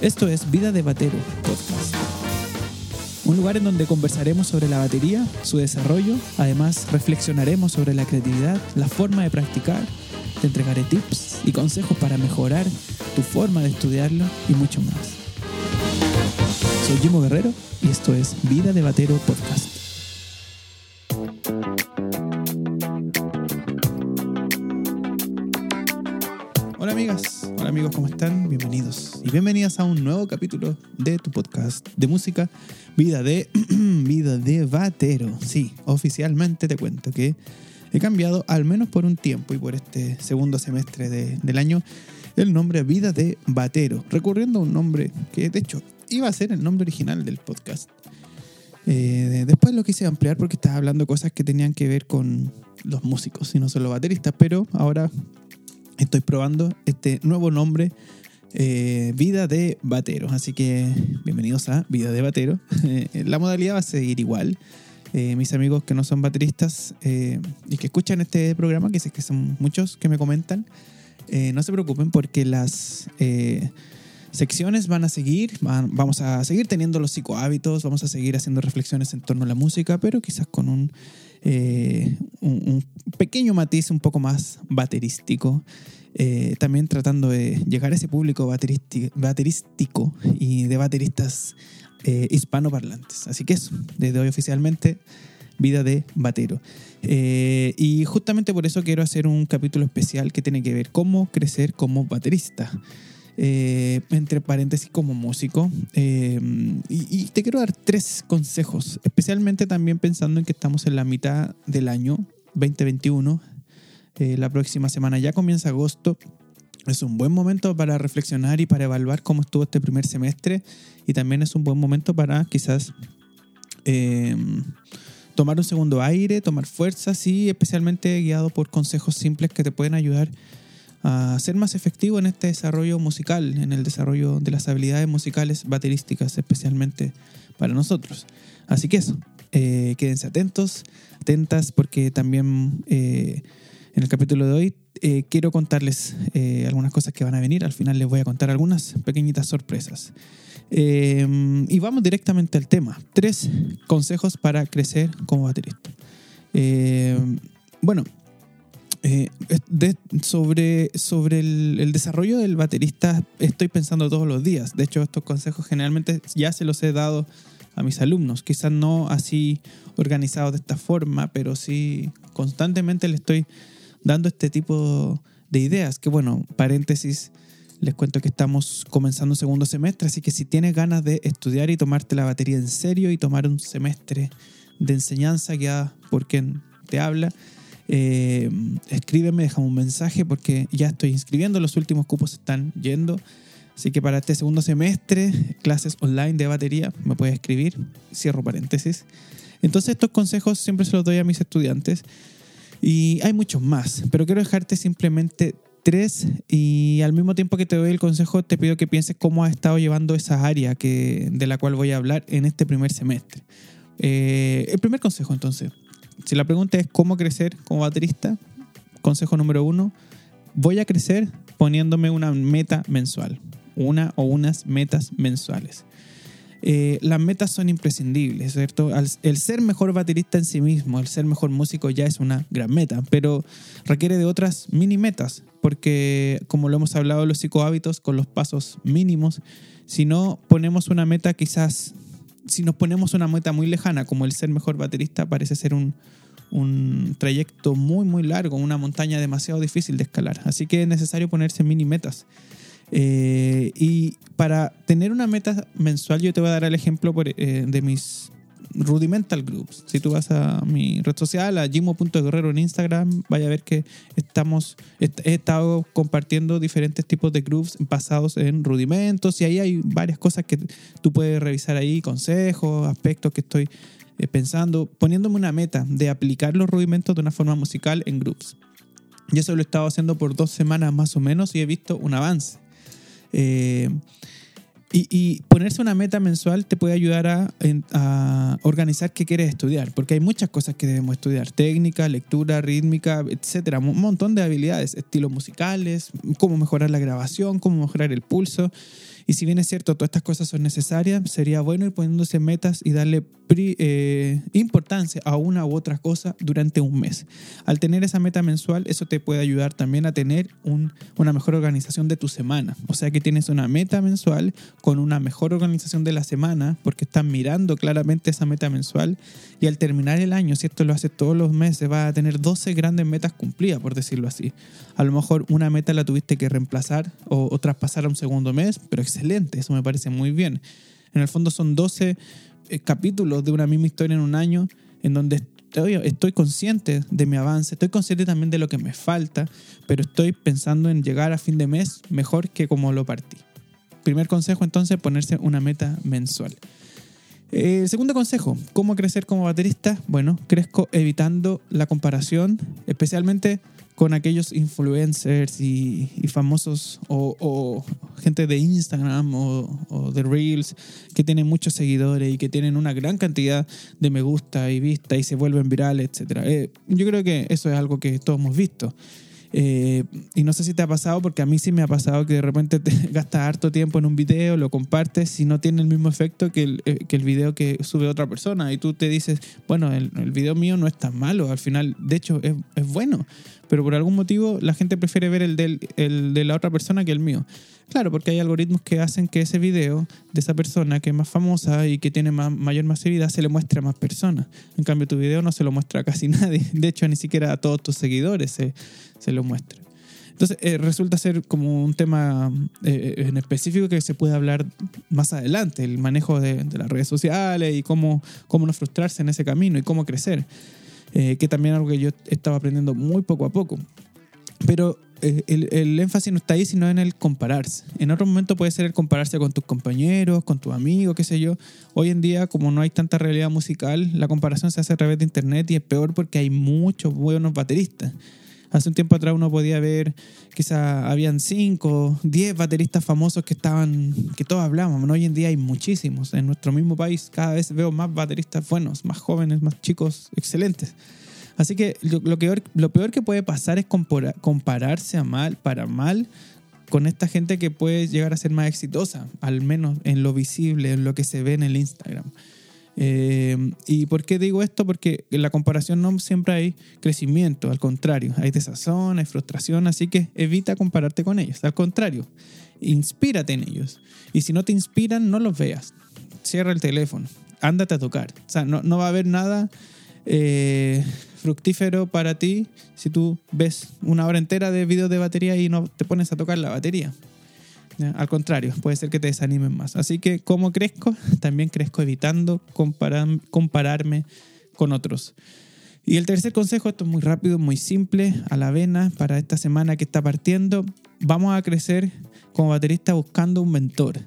Esto es Vida de Batero Podcast. Un lugar en donde conversaremos sobre la batería, su desarrollo, además reflexionaremos sobre la creatividad, la forma de practicar, te entregaré tips y consejos para mejorar tu forma de estudiarlo y mucho más. Soy Jimo Guerrero y esto es Vida de Batero Podcast. Amigos, ¿cómo están? Bienvenidos y bienvenidas a un nuevo capítulo de tu podcast de música, Vida de Vida de Batero. Sí, oficialmente te cuento que he cambiado, al menos por un tiempo y por este segundo semestre de- del año, el nombre Vida de Batero, recurriendo a un nombre que de hecho iba a ser el nombre original del podcast. Eh, después lo quise ampliar porque estaba hablando cosas que tenían que ver con los músicos y no solo bateristas, pero ahora estoy probando este nuevo nombre, eh, Vida de Batero. Así que bienvenidos a Vida de Batero. La modalidad va a seguir igual. Eh, mis amigos que no son bateristas eh, y que escuchan este programa, que sé que son muchos que me comentan, no se preocupen porque las secciones van a seguir, vamos a seguir teniendo los psicohábitos, vamos a seguir haciendo reflexiones en torno a la música, pero quizás con un pequeño matiz un poco más baterístico. Eh, también tratando de llegar a ese público baterístico y de bateristas eh, hispanoparlantes. Así que eso, desde hoy oficialmente, vida de batero. Eh, y justamente por eso quiero hacer un capítulo especial que tiene que ver cómo crecer como baterista. Eh, entre paréntesis como músico. Y, y te quiero dar tres consejos, especialmente también pensando en que estamos en la mitad del año 2021. Eh, la próxima semana ya comienza agosto. Es un buen momento para reflexionar y para evaluar cómo estuvo este primer semestre. Y también es un buen momento para quizás eh, tomar un segundo aire, tomar fuerzas y especialmente guiado por consejos simples que te pueden ayudar a ser más efectivo en este desarrollo musical, en el desarrollo de las habilidades musicales baterísticas, especialmente para nosotros. Así que eso, eh, quédense atentos, atentas, porque también eh, en el capítulo de hoy eh, quiero contarles eh, algunas cosas que van a venir. Al final les voy a contar algunas pequeñitas sorpresas. Eh, y vamos directamente al tema. Tres consejos para crecer como baterista. Bueno, sobre, sobre el, el desarrollo del baterista estoy pensando todos los días. De hecho, estos consejos generalmente ya se los he dado a mis alumnos. Quizás no así organizados de esta forma, pero sí constantemente le estoy dando este tipo de ideas. Que bueno, paréntesis, les cuento que estamos comenzando un segundo semestre, así que si tienes ganas de estudiar y tomarte la batería en serio y tomar un semestre de enseñanza guiada por quien te habla, eh, escríbeme, déjame un mensaje porque ya estoy inscribiendo, los últimos cupos están yendo. Así que para este segundo semestre, clases online de batería, me puedes escribir. Cierro paréntesis. Entonces estos consejos siempre se los doy a mis estudiantes. Y hay muchos más, pero quiero dejarte simplemente tres y al mismo tiempo que te doy el consejo te pido que pienses cómo has estado llevando esa área que, de la cual voy a hablar en este primer semestre. Eh, el primer consejo entonces, si la pregunta es cómo crecer como baterista, consejo número uno, voy a crecer poniéndome una meta mensual, una o unas metas mensuales. Eh, las metas son imprescindibles, ¿cierto? El ser mejor baterista en sí mismo, el ser mejor músico ya es una gran meta, pero requiere de otras mini metas, porque como lo hemos hablado los psicohábitos, con los pasos mínimos, si no ponemos una meta quizás, si nos ponemos una meta muy lejana, como el ser mejor baterista, parece ser un, un trayecto muy, muy largo, una montaña demasiado difícil de escalar. Así que es necesario ponerse mini metas. Eh, y para tener una meta mensual, yo te voy a dar el ejemplo eh, de mis rudimental groups. Si tú vas a mi red social, a jimo.guerrero en Instagram, vaya a ver que estamos, est- he estado compartiendo diferentes tipos de groups basados en rudimentos y ahí hay varias cosas que tú puedes revisar ahí, consejos, aspectos que estoy eh, pensando, poniéndome una meta de aplicar los rudimentos de una forma musical en groups. Y eso lo he estado haciendo por dos semanas más o menos y he visto un avance. Eh, y, ponerse una meta mensual te puede ayudar a, a organizar qué quieres estudiar, porque hay muchas cosas que debemos estudiar, técnica, lectura, rítmica, etcétera, un montón de habilidades, estilos musicales, cómo mejorar la grabación, cómo mejorar el pulso. Y si bien es cierto, todas estas cosas son necesarias, sería bueno ir poniéndose metas y darle eh, importancia a una u otra cosa durante un mes. Al tener esa meta mensual, eso te puede ayudar también a tener una mejor organización de tu semana. O sea que tienes una meta mensual con una mejor organización de la semana, porque estás mirando claramente esa meta mensual. Y al terminar el año, si esto lo haces todos los meses, vas a tener 12 grandes metas cumplidas, por decirlo así. A lo mejor una meta la tuviste que reemplazar o, traspasar a un segundo mes, pero eso me parece muy bien. En el fondo son 12 eh, capítulos de una misma historia en un año en donde estoy, estoy consciente de mi avance, estoy consciente también de lo que me falta, pero estoy pensando en llegar a fin de mes mejor que como lo partí. Primer consejo entonces, ponerse una meta mensual. Eh, segundo consejo, ¿cómo crecer como baterista? Bueno, crezco evitando la comparación, especialmente con aquellos influencers y, famosos o, gente de Instagram o, de Reels que tienen muchos seguidores y que tienen una gran cantidad de me gusta y vista y se vuelven virales, etc. Eh, yo creo que eso es algo que todos hemos visto. Eh, y no sé si te ha pasado, porque a mí sí me ha pasado que de repente te gastas harto tiempo en un video, lo compartes y no tiene el mismo efecto que el, eh, que el video que sube otra persona. Y tú te dices, bueno, el, el video mío no es tan malo, al final, de hecho, es, es bueno pero por algún motivo la gente prefiere ver el, del, el de la otra persona que el mío. Claro, porque hay algoritmos que hacen que ese video de esa persona que es más famosa y que tiene más, mayor masividad se le muestre a más personas. En cambio, tu video no se lo muestra a casi nadie. De hecho, ni siquiera a todos tus seguidores se, se lo muestra. Entonces, eh, resulta ser como un tema eh, en específico que se puede hablar más adelante, el manejo de, de, las redes sociales y cómo, cómo no frustrarse en ese camino y cómo crecer. Eh, que también es algo que yo estaba aprendiendo muy poco a poco. Pero eh, el, el, énfasis no está ahí, sino en el compararse. En otro momento puede ser el compararse con tus compañeros, con tus amigos, qué sé yo. Hoy en día, como no hay tanta realidad musical, la comparación se hace a través de internet y es peor porque hay muchos buenos bateristas. Hace un tiempo atrás uno podía ver, quizá habían 5, 10 bateristas famosos que estaban, que todos hablábamos. Hoy en día hay muchísimos. En nuestro mismo país cada vez veo más bateristas buenos, más jóvenes, más chicos, excelentes. Así que lo, peor que puede pasar es compararse a mal, para mal con esta gente que puede llegar a ser más exitosa, al menos en lo visible, en lo que se ve en el Instagram. Eh, ¿Y por qué digo esto? Porque en la comparación no siempre hay crecimiento, al contrario, hay desazón, hay frustración, así que evita compararte con ellos, al contrario, inspírate en ellos. Y si no te inspiran, no los veas, cierra el teléfono, ándate a tocar. O sea, no, no va a haber nada eh, fructífero para ti si tú ves una hora entera de videos de batería y no te pones a tocar la batería. Al contrario, puede ser que te desanimen más. Así que, ¿cómo crezco? También crezco evitando comparar, compararme con otros. Y el tercer consejo, esto es muy rápido, muy simple, a la vena, para esta semana que está partiendo. Vamos a crecer como baterista buscando un mentor,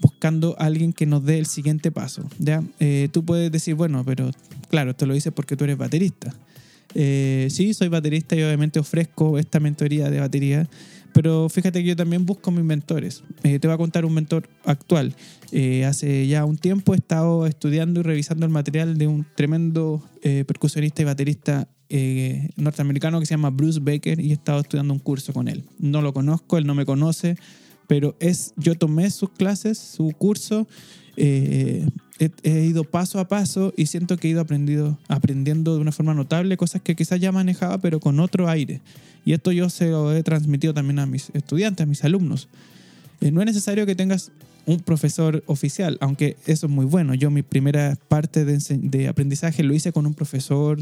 buscando a alguien que nos dé el siguiente paso. ¿ya? Eh, tú puedes decir, bueno, pero claro, esto lo dices porque tú eres baterista. Eh, sí, soy baterista y obviamente ofrezco esta mentoría de batería, pero fíjate que yo también busco mis mentores. Eh, te voy a contar un mentor actual. Eh, hace ya un tiempo he estado estudiando y revisando el material de un tremendo eh, percusionista y baterista eh, norteamericano que se llama Bruce Baker y he estado estudiando un curso con él. No lo conozco, él no me conoce, pero es, yo tomé sus clases, su curso. Eh, he, he, ido paso a paso y siento que he ido aprendido, aprendiendo de una forma notable cosas que quizás ya manejaba, pero con otro aire. Y esto yo se lo he transmitido también a mis estudiantes, a mis alumnos. Eh, no es necesario que tengas un profesor oficial, aunque eso es muy bueno. Yo mi primera parte de, de aprendizaje lo hice con un profesor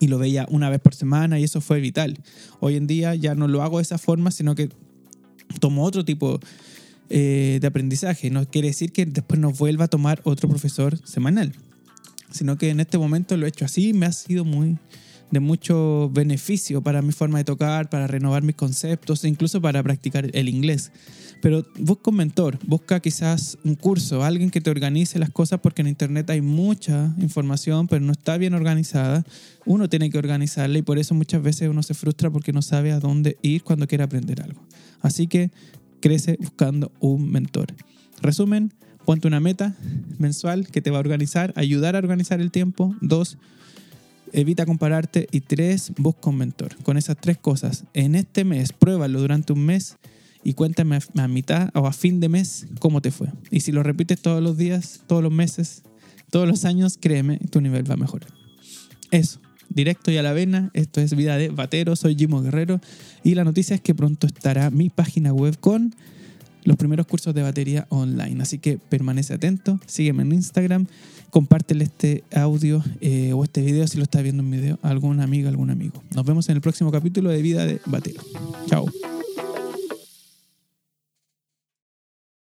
y lo veía una vez por semana y eso fue vital. Hoy en día ya no lo hago de esa forma, sino que tomo otro tipo eh, de aprendizaje. No quiere decir que después no vuelva a tomar otro profesor semanal, sino que en este momento lo he hecho así, me ha sido muy de mucho beneficio para mi forma de tocar, para renovar mis conceptos e incluso para practicar el inglés. Pero busca un mentor, busca quizás un curso, alguien que te organice las cosas porque en Internet hay mucha información, pero no está bien organizada. Uno tiene que organizarla y por eso muchas veces uno se frustra porque no sabe a dónde ir cuando quiere aprender algo. Así que crece buscando un mentor. Resumen, ponte una meta mensual que te va a organizar, ayudar a organizar el tiempo. Dos, evita compararte. Y tres, busca un mentor. Con esas tres cosas, en este mes, pruébalo durante un mes y cuéntame a, mitad o a fin de mes cómo te fue. Y si lo repites todos los días, todos los meses, todos los años, créeme, tu nivel va a mejorar. Eso, directo y a la vena, esto es Vida de Batero, soy Jimo Guerrero y la noticia es que pronto estará mi página web con los primeros cursos de batería online. Así que permanece atento, sígueme en Instagram, compártele este audio eh, o este video si lo estás viendo en video a alguna amiga, algún amigo. Nos vemos en el próximo capítulo de Vida de Batero. Chao.